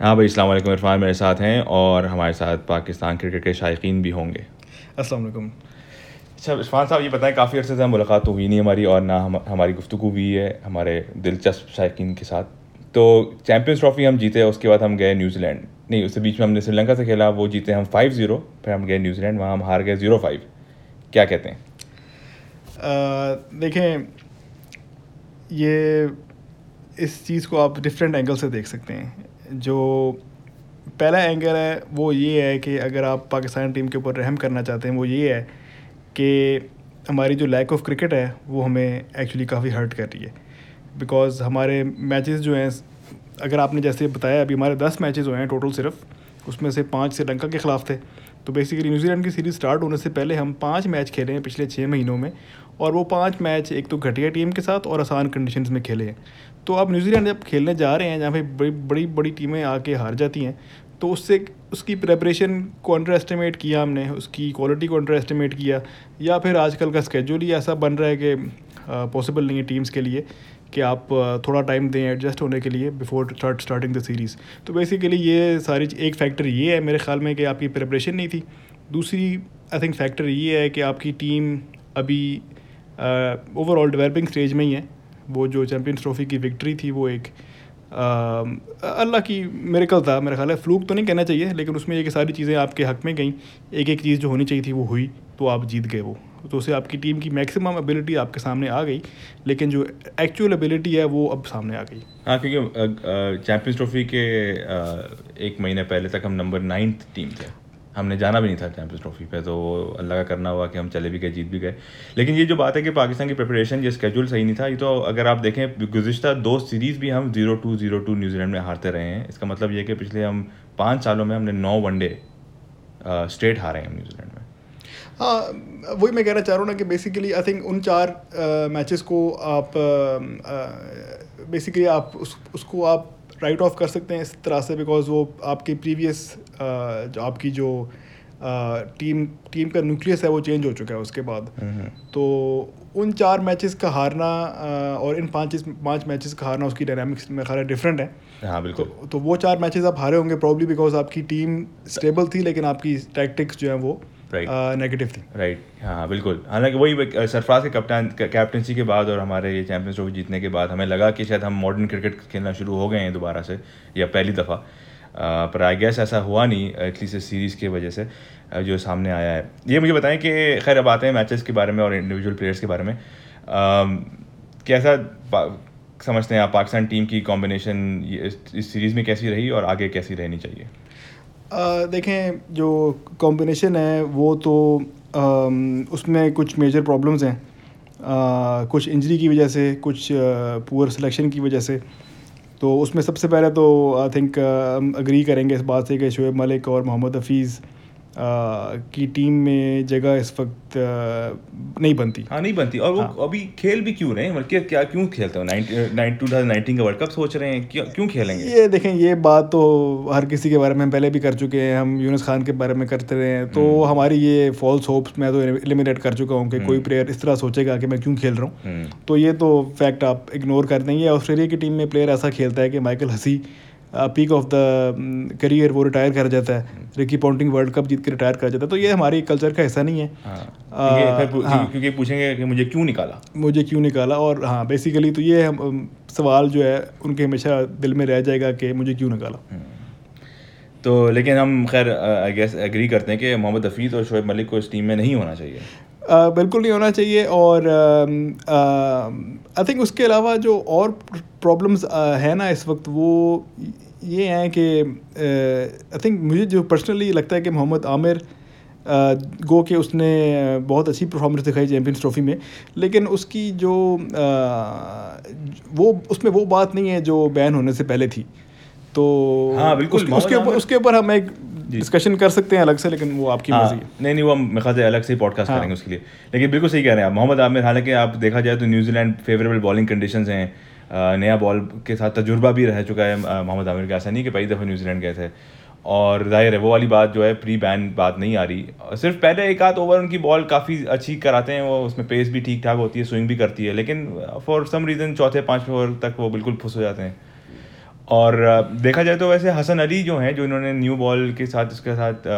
हाँ भाई अस्सलाम वालेकुम इरफान मेरे साथ हैं और हमारे साथ पाकिस्तान क्रिकेट के शायकीन भी होंगे। अस्सलाम वालेकुम। अच्छा इरफान साहब ये बताएँ काफ़ी अर्से से मुलाकात तो हुई नहीं हमारी और ना हम हमारी गुफ्तु हुई है हमारे दिलचस्प शायकीन के साथ। तो चैम्पियंस ट्रॉफी हम जीते उसके बाद हम गए न्यूजीलैंड। नहीं उसके बीच में हमने श्रीलंका से खेला वो जीते हम फाइव ज़ीरो फिर हम गए न्यूजीलैंड वहाँ हम हार गए ज़ीरो फाइव। क्या कहते हैं? देखें ये इस चीज़ को आप डिफरेंट एंगल से देख सकते हैं। जो पहला एंगल है, वो ये है कि अगर आप पाकिस्तान टीम के ऊपर रहम करना चाहते हैं, वो ये है कि हमारी जो लैक ऑफ़ क्रिकेट है, वो हमें एक्चुअली काफ़ी हर्ट कर रही है। बिकॉज़ हमारे मैचेस जो हैं, अगर आपने जैसे बताया, अभी हमारे दस मैचेस हुए हैं टोटल सिर्फ़, उसमें से पाँच श्रीलंका के ख़िलाफ़ थे। तो बेसिकली न्यूजीलैंड की सीरीज़ स्टार्ट होने से पहले हम पाँच मैच खेले हैं पिछले छः महीनों में, और वो पाँच मैच एक तो घटिया टीम के साथ और आसान कंडीशन में खेले हैं। तो आप न्यूजीलैंड जब खेलने जा रहे हैं, जहाँ पे बड़ी बड़ी बड़ी टीमें आके हार जाती हैं तो उससे उसकी प्रेपरेशन को अंडर एस्टिमेट किया हमने, उसकी क्वालिटी को अंडर एस्टिमेट किया, या फिर आजकल का स्केजूल ही ऐसा बन रहा है कि पॉसिबल नहीं है टीम्स के लिए कि आप थोड़ा टाइम दें एडजस्ट होने के लिए before start starting the series तो बेसिकली ये सारी एक फैक्टर ये है मेरे ख्याल में कि आपकी प्रेपरेशन नहीं थी। दूसरी आई थिंक फैक्टर ये है कि आपकी टीम अभी ओवरऑल डेवलपिंग स्टेज में ही है। वो जो चैम्पियंस ट्रॉफी की विक्ट्री थी, वो एक अल्लाह की मेरे कल था मेरा ख्याल है। फ्लूक तो नहीं कहना चाहिए, लेकिन उसमें ये कि सारी चीज़ें आपके हक में गई। एक एक चीज़ जो होनी चाहिए थी, वो हुई तो आप जीत गए वो। तो उससे आपकी टीम की मैक्सिमम एबिलिटी आपके सामने आ गई, लेकिन जो एक्चुअल एबिलिटी है, वो अब सामने आ गई। हाँ क्योंकि चैम्पियंस ट्रॉफी के एक महीने पहले तक हम नंबर नाइन्थ टीम थे। हमने जाना भी नहीं था चैम्पियंस ट्रॉफी पे तो अल्लाह का करना हुआ कि हम चले भी गए, जीत भी गए। लेकिन ये जो बात है कि पाकिस्तान की प्रिपरेशन ये स्केजूल सही नहीं था, ये तो अगर आप देखें, गुजशत दो सीरीज़ भी हम zero two zero two New Zealand में हारते रहे हैं। इसका मतलब ये कि पिछले हम पाँच सालों में हमने नौ वनडे स्ट्रेट हारे हैं न्यूजीलैंड में। हाँ वही मैं कहना चाह रहा हूँ ना कि बेसिकली आई थिंक उन चार मैचेस को आप बेसिकली आप उस, उसको आप राइट ऑफ़ कर सकते हैं इस तरह से बिकॉज़ वो आपकी प्रीवियस आपकी जो टीम टीम का न्यूक्लियस है वो चेंज हो चुका है उसके बाद। तो उन चार मैचेस का हारना और इन पाँच पाँच मैचेस का हारना उसकी डायनामिक्स में ख्याल डिफरेंट है। हाँ बिल्कुल। तो, तो वो चार मैचेस आप हारे होंगे प्रॉब्ली बिकॉज़ आपकी टीम स्टेबल थी लेकिन आपकी टैक्टिक्स जो है वो नेगेटिव थी। राइट हाँ बिल्कुल। हालाँकि वही सरफराज के कप्तान कैप्टनसी के बाद और हमारे ये चैंपियंस ट्रॉफी जीतने के बाद हमें लगा कि शायद हम मॉडर्न क्रिकेट खेलना शुरू हो गए हैं दोबारा से या पहली दफ़ा। पर आई गेस ऐसा हुआ नहीं एटलीस्ट इस सीरीज़ की वजह से जो सामने आया है। ये मुझे बताएँ कि खैर अब आते हैं मैचेस के बारे में और इंडिविजुअल प्लेयर्स के बारे में। कैसा समझते हैं आप पाकिस्तान टीम की कॉम्बिनेशन इस सीरीज़ में कैसी रही और आगे कैसी रहनी चाहिए? देखें, जो कॉम्बिनेशन है, वो तो उसमें कुछ मेजर प्रॉब्लम्स हैं। कुछ इंजरी की वजह से, कुछ पुअर सिलेक्शन की वजह से। तो उसमें सबसे पहले तो आई थिंक अग्री करेंगे इस बात से कि शुएब मलिक और मोहम्मद हफीज़ की टीम में जगह इस वक्त नहीं बनती। हाँ नहीं बनती। और वो हाँ। अभी खेल भी क्यों रहे हैं? मतलब क्या क्यों खेलते हो? टू थाउज़ेंड नाइनटीन का वर्ल्ड कप सोच रहे हैं? क्यों क्यों खेलेंगे? ये देखें ये बात तो हर किसी के बारे में हम पहले भी कर चुके हैं। हम यूनुस खान के बारे में करते रहे हैं। तो हम्म। हमारी ये फॉल्स होप्स मैं तो एलिमिनेट कर चुका हूँ कि कोई प्लेयर हम्म। इस तरह सोचेगा कि मैं क्यों खेल रहा हूँ। हम्म। तो ये तो फैक्ट आप इग्नोर कर देंगे। ऑस्ट्रेलिया की टीम में प्लेयर ऐसा खेलता है कि Michael Hussey peak of the career वो रिटायर कर जाता है। रिकी पॉन्टिंग वर्ल्ड कप जीत के रिटायर कर जाता है। तो ये हमारी कल्चर का हिस्सा नहीं है। हाँ, हाँ, क्योंकि पूछेंगे कि मुझे क्यों निकाला? मुझे क्यों निकाला? और हाँ बेसिकली तो ये हम सवाल जो है उनके हमेशा दिल में रह जाएगा कि मुझे क्यों निकाला? हम्म। तो लेकिन हम खैर आई गेस एग्री करते हैं कि मोहम्मद हफीज़ और शोएब मलिक को इस टीम में नहीं होना चाहिए। बिल्कुल नहीं होना चाहिए। और आई थिंक उसके अलावा जो और प्रॉब्लम्स है ना इस वक्त वो ये हैं कि आई थिंक मुझे जो पर्सनली लगता है कि मोहम्मद आमिर गो के उसने बहुत अच्छी परफॉर्मेंस दिखाई चैम्पियंस ट्रॉफी में। लेकिन उसकी जो वो उसमें वो बात नहीं है जो बैन होने से पहले थी। तो हाँ बिल्कुल उस, उसके ऊपर उसके ऊपर हम एक डिस्कशन कर सकते हैं अलग से लेकिन वो आपकी हाँ, मर्ज़ी नहीं नहीं वो मेरे ख्याल अलग से ही पॉडकास्ट हाँ, करेंगे उसके लिए। लेकिन बिल्कुल सही कह रहे हैं आप मोहम्मद आमिर हालाँकि आप देखा जाए तो न्यूजीलैंड फेवरेबल बॉलिंग कंडीशन हैं। नया बॉल के साथ तजुर्बा भी रह चुका है मोहम्मद आमिर का। ऐसा नहीं कि पहली दफ़ा न्यूजीलैंड गए थे। और ज़ाहिर है, वो वाली बात जो है प्री बैन बात नहीं आ रही। सिर्फ़ पहले एक आध ओवर उनकी बॉल काफ़ी अच्छी कराते हैं, वो उसमें पेस भी ठीक ठाक होती है स्विंग भी करती है। लेकिन फॉर सम रीज़न चौथे, पाँचवें ओवर तक वो बिल्कुल फुस हो जाते हैं। और देखा जाए तो वैसे हसन अली जो हैं, जो इन्होंने न्यू बॉल के साथ इसके साथ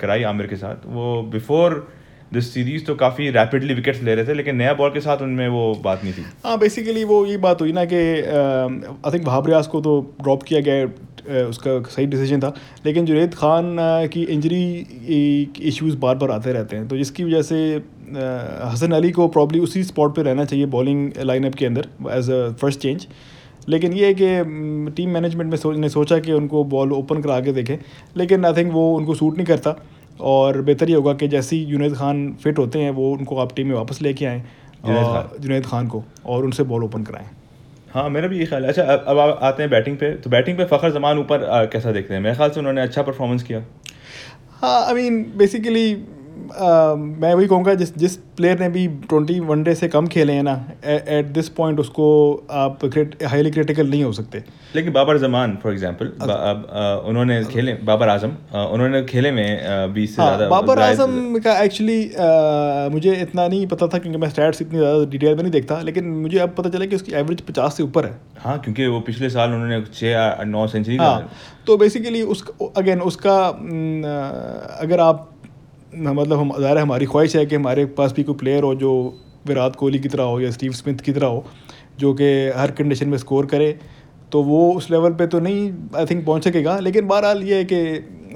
कराई आमिर के साथ, वो बिफोर दिस सीरीज़ तो काफ़ी रैपिडली विकेट्स ले रहे थे लेकिन नया बॉल के साथ उनमें वो बात नहीं थी। हाँ बेसिकली वो ये बात हुई ना कि आई थिंक वहाब रियाज को तो ड्रॉप किया गया उसका सही डिसीज़न था लेकिन जुनेद खान की इंजरी इश्यूज़ बार बार आते रहते हैं। तो जिसकी वजह से हसन अली को प्रॉब्ली उसी स्पॉट पे रहना चाहिए बॉलिंग लाइनअप के अंदर एज अ फ़र्स्ट चेंज लेकिन ये है कि टीम मैनेजमेंट में सो, ने सोचा कि उनको बॉल ओपन करा के देखें लेकिन आई थिंक वो उनको सूट नहीं करता। और बेहतर ये होगा कि जैसे ही जुनेद खान फिट होते हैं वो उनको आप टीम में वापस लेके आएँ जुनेद खान। को और उनसे बॉल ओपन कराएँ। हाँ मेरा भी ये ख्याल है। अच्छा अब आप आते हैं बैटिंग पे तो बैटिंग पे फ़खर जमान ऊपर कैसा देखते हैं? मेरे ख्याल से उन्होंने अच्छा परफॉर्मेंस किया। हाँ आई मीन बेसिकली मैं वही कहूँगा जिस जिस प्लेयर ने भी ट्वेंटी वनडे से कम खेले हैं ना एट दिस पॉइंट उसको आप हाईली क्रिटिकल नहीं हो सकते। लेकिन बाबर जमान फॉर एग्जांपल उन्होंने खेले बाबर आज़म उन्होंने खेले में बीस से हाँ, ज़्यादा बाबर आज़म का एक्चुअली मुझे इतना नहीं पता था क्योंकि मैं स्टैट्स इतनी ज़्यादा डिटेल में नहीं देखता लेकिन मुझे अब पता चला कि उसकी एवरेज पचास से ऊपर है। हाँ क्योंकि वो पिछले साल उन्होंने छः नौ सेंचुरी हाँ तो बेसिकली उस अगेन उसका अगर आप मतलब हम ज़ाहिर हमारी ख्वाहिश है कि हमारे पास भी कोई प्लेयर हो जो विराट कोहली की तरह हो या स्टीव स्मिथ की तरह हो जो कि हर कंडीशन में स्कोर करे तो वो उस लेवल पे तो नहीं आई थिंक पहुँच सकेगा। लेकिन बहरहाल ये है कि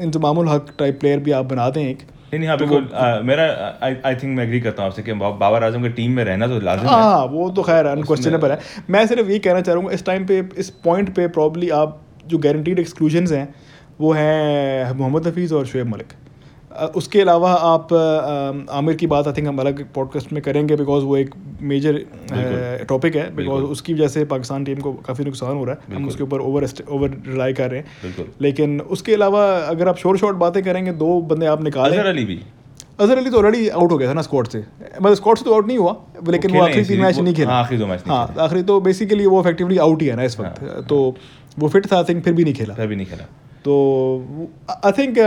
इंतमामुल हक टाइप प्लेयर भी आप बना दें एक। नहीं नहीं हाँ तो बिल्कुल मेरा आई थिंक मैं एग्री करता हूँ आपसे कि बाबर आज़म की टीम में रहना तो लाजम हाँ। वो तो खैर अनक्वेश्चनेबल है। मैं सिर्फ़ ये कहना चाह रहा हूँ इस टाइम पे इस पॉइंट पे प्रॉब्ली आप जो गारंटीड एक्सक्लूजन हैं वो हैं मोहम्मद हफीज़ और शुएब मलिक। उसके अलावा आप आमिर की बात आई थिंक हम अलग पॉडकास्ट में करेंगे बिकॉज़ वो एक मेजर टॉपिक है। बिकॉज़ उसकी वजह से पाकिस्तान टीम को काफ़ी नुकसान हो रहा है। हम उसके ऊपर ओवर ओवर रिलाई कर रहे हैं। लेकिन उसके अलावा अगर आप शोर शॉर्ट बातें करेंगे दो बंदे आप निकालें। अली भी। अजहर अली तो ऑलरेडी आउट हो गया था ना स्कॉट से। मतलब स्कॉट से तो आउट नहीं हुआ लेकिन वो आखिरी तीन मैच नहीं खेला। आखिरी दो मैच हाँ आखिरी तो बेसिकली वो इफेक्टिवली आउट ही है ना इस वक्त। हाँ, तो वो फिट था आई थिंक फिर भी नहीं खेला। फिर भी नहीं खेला। तो आई थिंक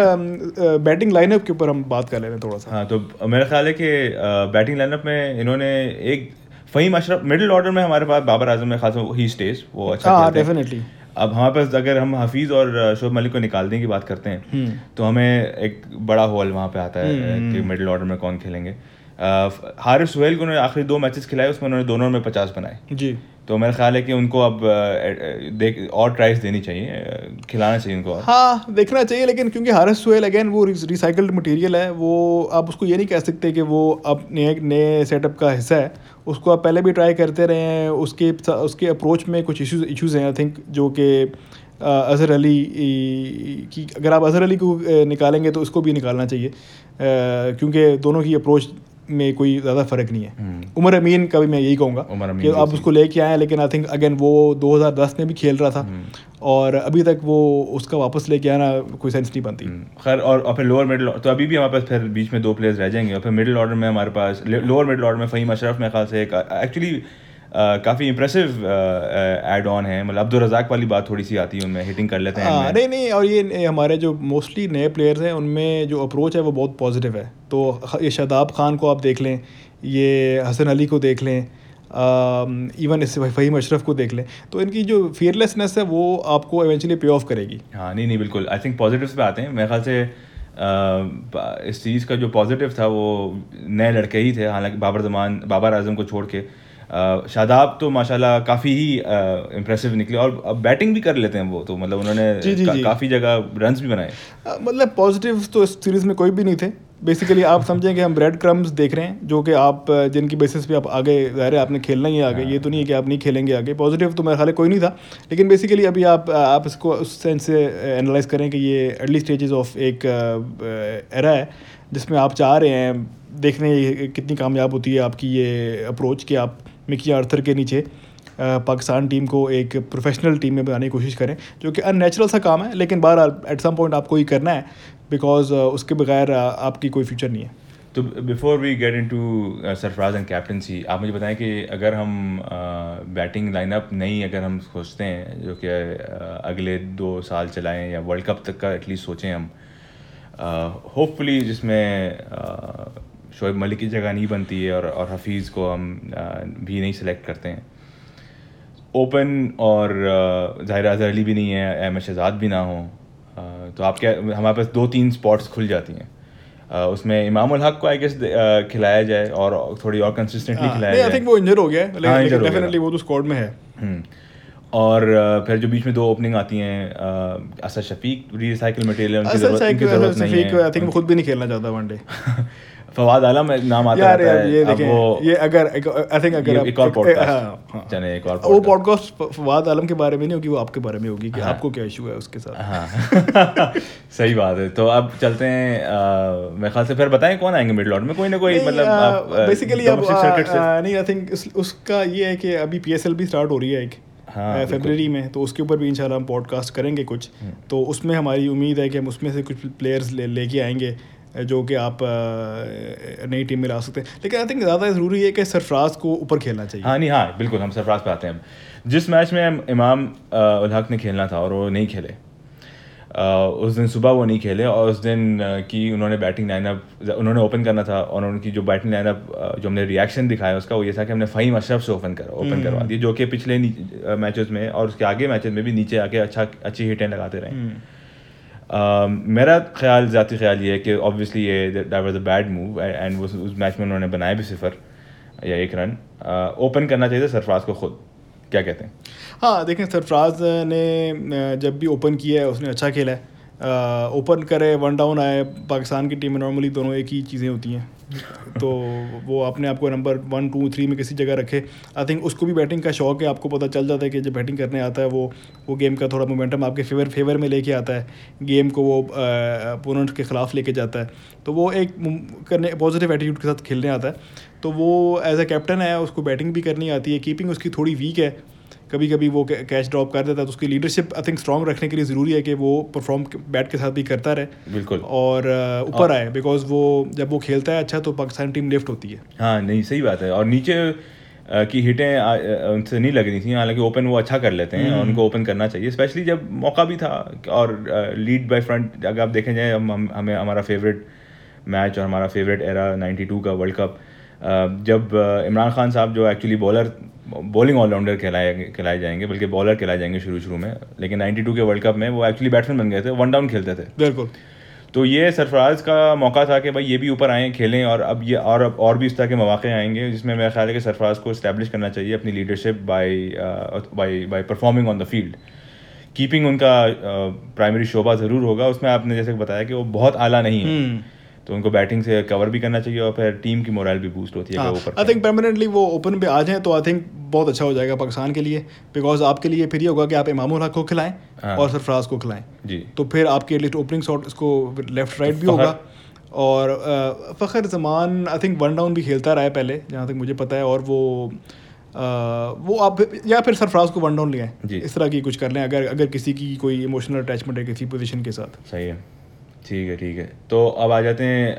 बैटिंग लाइनअप के ऊपर हम बात कर ले रहे हैं थोड़ा सा। हाँ तो मेरा ख्याल है कि बैटिंग लाइनअप में इन्होंने एक फ़हीम अशरफ मिडिल ऑर्डर में हमारे पास बाबर आज़म में खास ही स्टेज वो अच्छा हाँ डेफिनेटली अब हमारे पास अगर हम हफीज़ और शोब मलिक को निकालने की बात करते हैं हम्म। तो हमें एक बड़ा हॉल वहाँ पे आता है हम्म। कि मिडिल ऑर्डर में कौन खेलेंगे। हारिफ सुहेल को उन्होंने आखिरी दो मैचेस खिलाए उसमें उन्होंने दोनों में पचास बनाए। जी। तो मेरा ख्याल है कि उनको अब देख, और ट्राइज देनी चाहिए खिलाना चाहिए उनको हाँ देखना चाहिए, लेकिन क्योंकि हारिस सुहेल अगेन वो रिसाइकल्ड मटेरियल है, वो आप उसको ये नहीं कह सकते कि वो अब नए नए सेटअप का हिस्सा है। उसको आप पहले भी ट्राई करते रहे हैं, उसके उसके अप्रोच में कुछ इश्यूज़ इश्यूज़ हैं आई थिंक जो कि अज़हर अली की अगर आप अज़हर अली को निकालेंगे तो उसको भी निकालना चाहिए। क्योंकि दोनों की अप्रोच में कोई ज़्यादा फ़र्क नहीं है हम्म। उमर अमीन का भी मैं यही कहूँगा कि आप उसको लेके आए लेकिन आई थिंक अगेन वो 2010 में भी खेल रहा था हम्म। और अभी तक वो उसका वापस लेके आना कोई सेंस नहीं बनती हम्म। खैर और, और फिर लोअर मिडल तो अभी भी हमारे पास फिर बीच में दो प्लेयर्स रह जाएँगे और फिर मिडिल ऑर्डर में हमारे पास लोअर मिडिल ऑर्डर में फ़हीम अशरफ मेरे ख्याल से एक एक्चुअली काफ़ी इंप्रेसिव एड ऑन है। मतलब अब्दुल रजाक वाली बात थोड़ी सी आती है उनमें हिटिंग कर लेते हैं हाँ, नहीं नहीं और ये हमारे जो मोस्टली नए प्लेयर्स हैं उनमें जो अप्रोच है वो बहुत पॉजिटिव है। तो ये शदाब खान को आप देख लें ये हसन अली को देख लें इवन इस फ़हीम अशरफ को देख लें तो इनकी जो फियरलेसनेस है वो आपको एवेंचुअली पे ऑफ़ करेगी। हाँ नहीं नहीं बिल्कुल। आई थिंक पॉजिटिव्स पे आते हैं। मेरे ख्याल से इस चीज़ का जो पॉजिटिव था वो नए लड़के ही थे। हालाँकि बाबर जमान बाबर आज़म को छोड़ के शादाब तो माशाल्लाह काफ़ी ही इम्प्रेसिव निकले और अब बैटिंग भी कर लेते हैं वो तो मतलब उन्होंने का, काफ़ी जगह रन भी बनाए। मतलब पॉजिटिव तो इस सीरीज़ में कोई भी नहीं थे। बेसिकली आप समझें कि हम ब्रेड क्रम्स देख रहे हैं जो कि आप जिनकी बेसिस पे आप आगे ज़ाहिर है आपने खेलना ही आगे। ये तो नहीं है कि आप नहीं खेलेंगे आगे। पॉजिटिव तो मेरा ख्याल कोई नहीं था। लेकिन बेसिकली अभी आप आप इसको उस सेंस से एनालाइज करें कि ये अर्ली स्टेजेस ऑफ़ एक एरा है जिसमें आप चाह रहे हैं देखने कितनी कामयाब होती है आपकी ये अप्रोच कि आप मिकी आर्थर के नीचे पाकिस्तान टीम को एक प्रोफेशनल टीम में बनाने की कोशिश करें, जो कि अननेचुरल सा काम है, लेकिन बहरहाल एट सम पॉइंट आपको ही करना है बिकॉज़ उसके बगैर आपकी कोई फ्यूचर नहीं है। तो before we get into Sarfaraz and captaincy आप मुझे बताएँ कि अगर हम बैटिंग लाइनअप नहीं अगर हम सोचते हैं, जो कि अगले दो साल चलाएँ या वर्ल्ड कप तक का एटलीस्ट सोचें हम होपफुली जिसमें शोएब मलिक की जगह नहीं बनती है और और हफीज़ को हम भी नहीं सिलेक्ट करते हैं। ओपन और ज़ाहिर अजहर अली भी नहीं है अहमद शहजाद भी ना हो। तो आप क्या हमारे पास दो तीन स्पॉट्स खुल जाती हैं। उसमें इमाम हक को आई गेस खिलाया जाए और थोड़ी और कंसिस्टेंटली हाँ, खिलाया नहीं आई जाए। थिंक वो इंजर हो गया है हाँ, लेकिन injured हो डेफिनेटली वो तो स्क्वाड में है। हम्म। और फिर जो बीच में दो ओपनिंग आती हैं असद शफीक रिसाइकिल मटेरियल उनकी ज़रूरत नहीं शफीक आई थिंक वो खुद भी नहीं खेलना चाहता वनडे फवाद आलम एक नाम आता यार यार है। ये देखें वो ये अगर आई थिंक अगर आप एक और हाँ, पॉडकास्ट हाँ। चले एक और वो पॉडकास्ट फवाद आलम के बारे में नहीं होगी वो आपके बारे में होगी कि हाँ। आपको क्या इशू है उसके साथ। हाँ। सही बात है। तो अब चलते हैं मेरे ख्याल से फिर बताएँ कौन आएँगे मिड लॉट में? कोई ना कोई मतलब आप बेसिकली अब नहीं आई थिंक उसका ये है कि अभी पीएसएल भी स्टार्ट हो रही है एक हाँ, फेबररी में तो उसके ऊपर भी इंशाल्लाह हम पॉडकास्ट करेंगे कुछ। हम्म। तो उसमें हमारी उम्मीद है कि हम उसमें से कुछ प्लेयर्स ले लेके आएँगे। जो कि आप नई टीम में ला सकते हैं। लेकिन आई थिंक ज़्यादा ज़रूरी है कि सरफराज को ऊपर खेलना चाहिए। हाँ नहीं हाँ बिल्कुल हम सरफराज पे आते हैं। जिस मैच में इमाम uh, उल हक ने खेलना था और वो नहीं खेले उस दिन सुबह वो नहीं खेले और उस दिन की उन्होंने बैटिंग लाइनअप उन्होंने ओपन करना था और उनकी जो बैटिंग लाइनअप जो हमने रिएक्शन दिखाया उसका वो ये था कि हमने फ़हीम अशरफ से ओपन करा ओपन करवा दिया जो कि पिछले मैचेस में और उसके आगे मैचेस में भी नीचे आके अच्छा अच्छी हिटें लगाते रहे। हम्म, मेरा ख्याल, ज़ाती ख्याल ये है कि ऑब्वियसली ये that was a bad move and उस उस मैच में उन्होंने बनाया भी सिफर, या एक रन। ओपन करना चाहिए सरफराज को खुद। क्या कहते हैं? हाँ देखें, सरफराज ने जब भी ओपन किया है, उसने अच्छा खेला है। ओपन करे वन डाउन आए, पाकिस्तान की टीम में नॉर्मली दोनों एक ही चीज़ें होती हैं। तो वो अपने आप को नंबर वन टू थ्री में किसी जगह रखे। आई थिंक उसको भी बैटिंग का शौक है, आपको पता चल जाता है कि जब बैटिंग करने आता है, वो वो गेम का थोड़ा मोमेंटम आपके फेवर फेवर में लेके आता है। गेम को वो अपोनेंट के ख़िलाफ़ लेके जाता है। तो वो एक करने पॉजिटिव एटीट्यूड के साथ खेलने आता है। तो वो एज अ कैप्टन है, उसको बैटिंग भी करनी आती है। कीपिंग उसकी थोड़ी वीक है। कभी कभी वो कैच ड्रॉप कर देता है तो उसकी लीडरशिप आई थिंक स्ट्रॉन्ग रखने के लिए ज़रूरी है कि वो परफॉर्म बैट के साथ भी करता रहे। बिल्कुल। और ऊपर आए बिकॉज़ वो जब वो खेलता है अच्छा तो पाकिस्तान टीम लिफ्ट होती है। हाँ नहीं सही बात है। और नीचे की हिटें उनसे नहीं लग रही थी हालाँकि ओपन वो अच्छा कर लेते हैं और उनको ओपन करना चाहिए स्पेशली जब मौका भी था। और लीड बाय फ्रंट अगर आप देखें जाए हम हम- हमें हमारा फेवरेट मैच और हमारा फेवरेट एरा 92 का वर्ल्ड कप जब इमरान खान साहब जो एक्चुअली बॉलर बॉलिंग ऑलराउंडर कहलाए खिलाए जाएँगे बल्कि बॉलर खिलाए जाएँगे शुरू शुरू में लेकिन 92 के वर्ल्ड कप में वो एक्चुअली बैट्समैन बन गए थे वन डाउन खेलते थे। बिल्कुल। तो ये सरफराज का मौका था कि भाई ये भी ऊपर आएँ खेलें और अब ये और अब और भी इस तरह के मौके आएँगे जिसमें मेरा ख्याल है कि सरफराज को इस्टेब्लिश करना चाहिए अपनी leadership by by by performing on the field keeping उनका प्राइमरी शोभा ज़रूर होगा उसमें आपने जैसे बताया कि वो बहुत आला नहीं है। हम्म। तो उनको बैटिंग से कवर भी करना चाहिए और फिर टीम की मोरल भी बूस्ट होती है ऊपर आई थिंक परमानेंटली वो ओपन पे आ जाएँ तो आई थिंक बहुत अच्छा हो जाएगा पाकिस्तान के लिए बिकॉज़ आपके लिए फिर ये होगा कि आप इमामुल हक को खिलाएँ हाँ। और सरफराज को खिलाएँ। जी। तो फिर आपके एटलीस्ट ओपनिंग शॉट इसको लेफ़्ट राइट भी होगा। और Fakhar Zaman I think one down भी खेलता रहा है पहले जहाँ तक मुझे पता है और वो अ, वो आप या फिर सरफराज को वन डाउन ले आएँ। इस तरह की कुछ कर लें अगर अगर किसी की कोई इमोशनल अटैचमेंट है किसी पोजीशन के साथ। सही है। ठीक है ठीक है। तो अब आ जाते हैं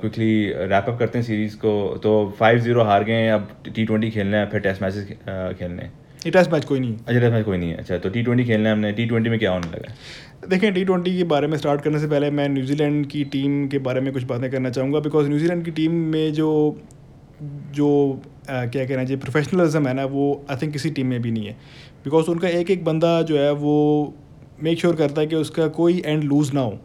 क्विकली रैप अप करते हैं सीरीज़ को। तो फाइव ज़ीरो हार गए हैं अब टी ट्वेंटी खेलना है फिर टेस्ट मैचेस खेलने हैं। ये टेस्ट मैच कोई नहीं अच्छा टेस्ट मैच कोई नहीं है। अच्छा तो टी ट्वेंटी खेलना है हमने। टी ट्वेंटी में क्या होने लगा है? देखें टी ट्वेंटी के बारे में स्टार्ट करने से पहले मैं न्यूजीलैंड की टीम के बारे में कुछ बातें करना चाहूँगा बिकॉज़ न्यूजीलैंड की टीम में जो जो अ, क्या कहना चाहिए प्रोफेशनलिज्म है ना वो आई थिंक किसी टीम में भी नहीं है। बिकॉज़ उनका एक एक बंदा जो है वो मेक श्योर sure करता है कि उसका कोई एंड लूज़ ना हो।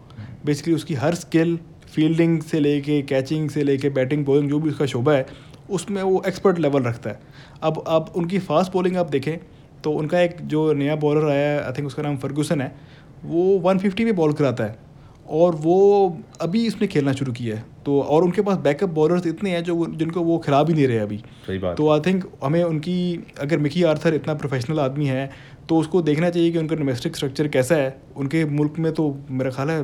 बेसिकली उसकी हर स्किल फील्डिंग से लेके कैचिंग से लेके बैटिंग बॉलिंग जो भी उसका शोबा है उसमें वो एक्सपर्ट लेवल रखता है। अब अब उनकी फास्ट बॉलिंग आप देखें तो उनका एक जो नया बॉलर आया है आई थिंक उसका नाम फर्गूसन है वो 150 पे बॉल कराता है। और वो अभी इसने खेलना शुरू किया है। तो और उनके पास बैकअप बॉलर्स इतने हैं जो जिनको वो खिला भी नहीं रहे अभी। सही बात। तो आई थिंक हमें उनकी अगर मिकी आर्थर इतना प्रोफेशनल आदमी है तो उसको देखना चाहिए कि उनका डोमेस्टिक स्ट्रक्चर कैसा है। उनके मुल्क में तो मेरा ख्याल है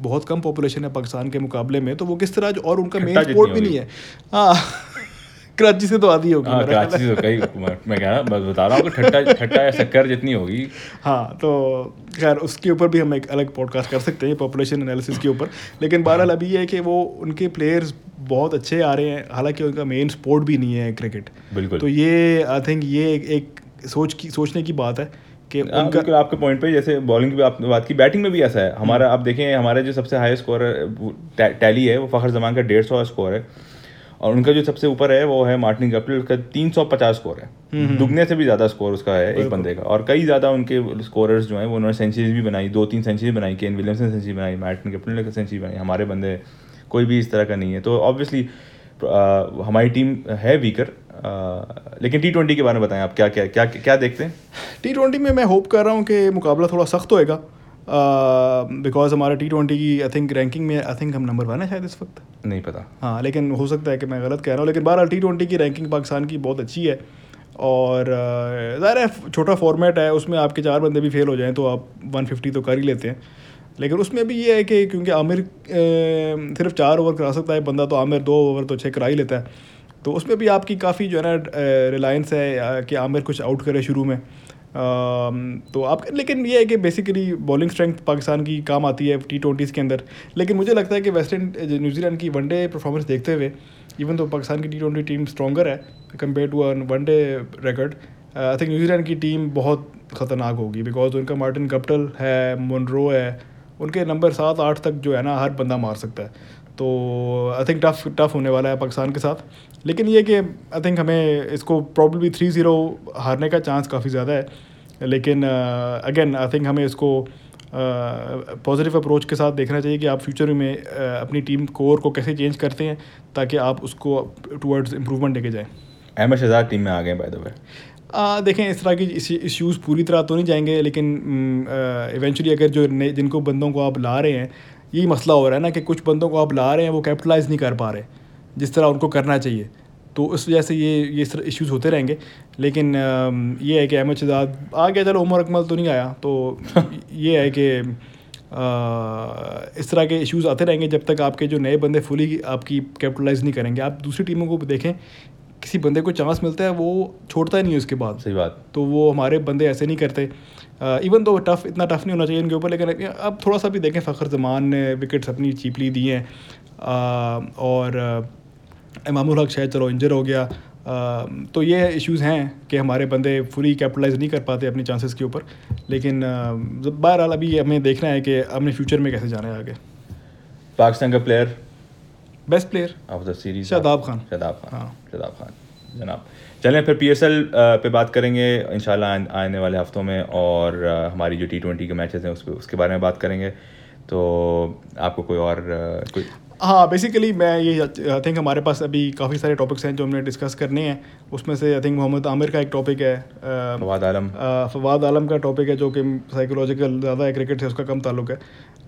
बहुत कम पॉपुलेशन है पाकिस्तान के मुकाबले में तो वो किस तरह और उनका मेन स्पोर्ट भी नहीं है। हाँ कराची से तो आधी होगी हाँ कराची से तो कई मैं मैं कह रहा बस बता रहा हूँ कि ठट्टा ठट्टा या शक्कर जितनी होगी। हाँ तो खैर उसके ऊपर भी हम एक अलग पॉडकास्ट कर सकते हैं पॉपुलेशन एनालिसिस के ऊपर। लेकिन बहरहाल अभी ये है कि वो उनके प्लेयर्स बहुत अच्छे आ रहे हैं हालाँकि उनका मेन स्पोर्ट भी नहीं है क्रिकेट बिल्कुल। तो ये आई थिंक ये एक, एक सोच की सोचने की बात है। कि उनका बिल्कुल आपके पॉइंट पे जैसे बॉलिंग की भी आपने बात की बैटिंग में भी ऐसा है। हमारा आप देखें हमारे जो सबसे हाई स्कोर टैली है वो फ़खर जमान का डेढ़ सौ स्कोर है। और उनका जो सबसे ऊपर है वो है मार्टिन गप्टिल उसका तीन सौ पचास स्कोर है। दुगने से भी ज़्यादा स्कोर उसका है एक बंदे का। और कई ज़्यादा उनके स्कोरर्स जो हैं वो उन्होंने सेंचुरीज भी बनाई दो तीन सेंचुरी बनाई केन विलियमसन सेंचुरी बनाई मार्टिन गप्टिल ने सेंचुरी बनाई हमारे बंदे कोई भी इस तरह का नहीं है। तो ऑब्वियसली हमारी टीम है वीकर लेकिन टी ट्वेंटी के बारे में बताएँ आप क्या क्या क्या क्या देखते हैं? टी ट्वेंटी में मैं होप कर रहा हूँ कि मुकाबला थोड़ा सख्त होएगा। बिकॉज़ हमारा टी ट्वेंटी की आई थिंक रैंकिंग में आई थिंक हम नंबर वन है शायद इस वक्त। नहीं पता। हाँ लेकिन हो सकता है कि मैं गलत कह रहा हूँ लेकिन बहरहाल टी ट्वेंटी की रैंकिंग पाकिस्तान की बहुत अच्छी है। और ज़ाहिर है छोटा फॉर्मेट है उसमें आपके चार बंदे भी फेल हो जाएँ तो आप वन फिफ्टी तो कर ही लेते हैं। लेकिन उसमें भी ये है कि क्योंकि आमिर सिर्फ़ चार ओवर करा सकता है बंदा तो आमिर दो ओवर तो छः करा ही लेता है। तो उसमें भी आपकी काफ़ी जो है ना रिलायंस है कि आमिर कुछ आउट करे शुरू में। तो आप, लेकिन ये है कि बेसिकली बॉलिंग स्ट्रेंथ पाकिस्तान की काम आती है टी ट्वेंटीज़ के अंदर। लेकिन मुझे लगता है कि वेस्ट इंड न्यूजीलैंड की वनडे परफॉर्मेंस देखते हुए इवन तो पाकिस्तान की टी ट्वेंटी टीम स्ट्रॉगर है compare to one day record I think New Zealand की टीम बहुत ख़तरनाक होगी बिकॉज़ उनका मार्टिन कप्टल है मोनरो है, उनके नंबर सात, आठ तक जो है ना, हर बंदा मार सकता है। तो आई थिंक टफ टफ होने वाला है पाकिस्तान के साथ। लेकिन ये कि आई थिंक हमें इसको प्रॉब्लली थ्री ज़ीरो हारने का चांस काफ़ी ज़्यादा है। लेकिन अगेन आई थिंक हमें इसको पॉजिटिव uh, अप्रोच के साथ देखना चाहिए कि आप फ्यूचर में uh, अपनी टीम कोर को कैसे चेंज करते हैं ताकि आप उसको टूवर्ड्स इम्प्रूवमेंट लेके जाएँ। अहमद शहजाद टीम में आ गए बाय द वे देखें इस तरह की इश्यूज़ पूरी तरह तो नहीं जाएँगे लेकिन इवेंचुअली अगर जो जिनको बंदों को आप ला रहे हैं यही मसला हो रहा है ना कि कुछ बंदों को आप ला रहे हैं वो कैपिटलाइज नहीं कर पा रहे जिस तरह उनको करना चाहिए। तो इस वजह से ये ये सर इश्यूज़ होते रहेंगे। लेकिन ये है कि अहमद शहजाद आ गया चलो उमर अकमल तो नहीं आया। तो ये है कि इस तरह के इश्यूज़ आते रहेंगे जब तक आपके जो नए बंदे फुली आपकी कैपिटलाइज नहीं करेंगे। आप दूसरी टीमों को देखें किसी बंदे को चांस मिलता है वो छोड़ता ही नहीं है उसके बाद। सही बात। तो वो हमारे बंदे ऐसे नहीं करते। इवन तो टफ़ इतना टफ़ नहीं होना चाहिए इनके ऊपर लेकिन अब थोड़ा सा भी देखें फ़खर जमान ने विकेट्स अपनी चीपली दी हैं। और इमामुल हक शायद चलो इंजर हो गया। आ, तो ये इश्यूज़ हैं कि हमारे बंदे फुली कैपिटलाइज नहीं कर पाते अपनी चांसेस के ऊपर। लेकिन बहरहाल अभी हमें देखना है कि हमने फ्यूचर में कैसे जाना है आगे। पाकिस्तान का player best player of the series Shadab Khan. Shadab Khan. हाँ। शादाब खान। जनाब चलें, फिर पीएसएल पे बात करेंगे इन आने वाले हफ्तों में और हमारी जो टी ट्वेंटी के मैचेस हैं उस उसके बारे में बात करेंगे। तो आपको कोई और कोई हाँ बेसिकली मैं ये आई थिंक हमारे पास अभी काफ़ी सारे टॉपिक्स हैं जो हमने डिस्कस करने हैं। उसमें से आई थिंक मोहम्मद आमिर का एक टॉपिक है फवाद आलम। फवाद आलम का टॉपिक है जो कि साइकोलॉजिकल ज़्यादा है क्रिकेट से उसका कम ताल्लुक है।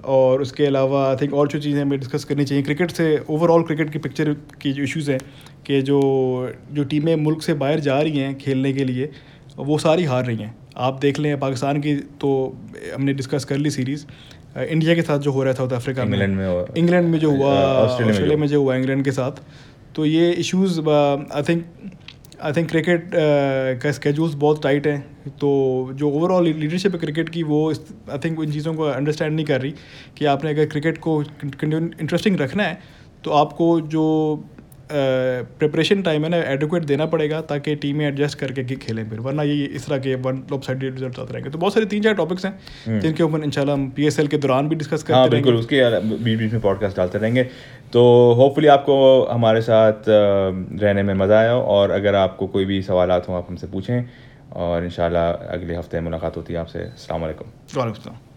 और उसके अलावा आई थिंक और जो चीज़ें हमें डिस्कस करनी चाहिए क्रिकेट से ओवरऑल क्रिकेट की पिक्चर की जो इश्यूज़ हैं कि जो जो टीमें मुल्क से बाहर जा रही हैं खेलने के लिए वो सारी हार रही हैं। आप देख लें पाकिस्तान की तो हमने डिस्कस कर ली सीरीज़ इंडिया के साथ जो हो रहा है साउथ अफ्रीका में। इंग्लैंड में इंग्लैंड में जो हुआ ऑस्ट्रेलिया में जो। हुआ इंग्लैंड के साथ। तो ये issues I think I think cricket का स्केजूल्स बहुत टाइट हैं। तो जो ओवरऑल लीडरशिप है क्रिकेट की वो आई थिंक इन चीज़ों को अंडरस्टैंड नहीं कर रही कि आपने अगर क्रिकेट को इंटरेस्टिंग रखना है तो आपको जो प्रिपरेशन टाइम है ना एडुकेट देना पड़ेगा ताकि टीमें एडजस्ट करके कि खेलें फिर। वरना ये इस तरह के वन लॉप साइड रिज़ल्ट आते रहेंगे। तो बहुत सारे तीन चार टॉपिक्स हैं हम्म। जिनके ऊपर इंशाल्लाह हम पीएसएल के दौरान भी डिस्कस करते हाँ, बिल्कुल उसके बीच बीच में पॉडकास्ट डालते रहेंगे। तो होपफुली आपको हमारे साथ रहने में मज़ा आया और अगर आपको कोई भी सवाल हो आप हमसे पूछें। और इन अगले हफ़्ते मुलाकात होती है आपसे। अल्लाम वालेकुम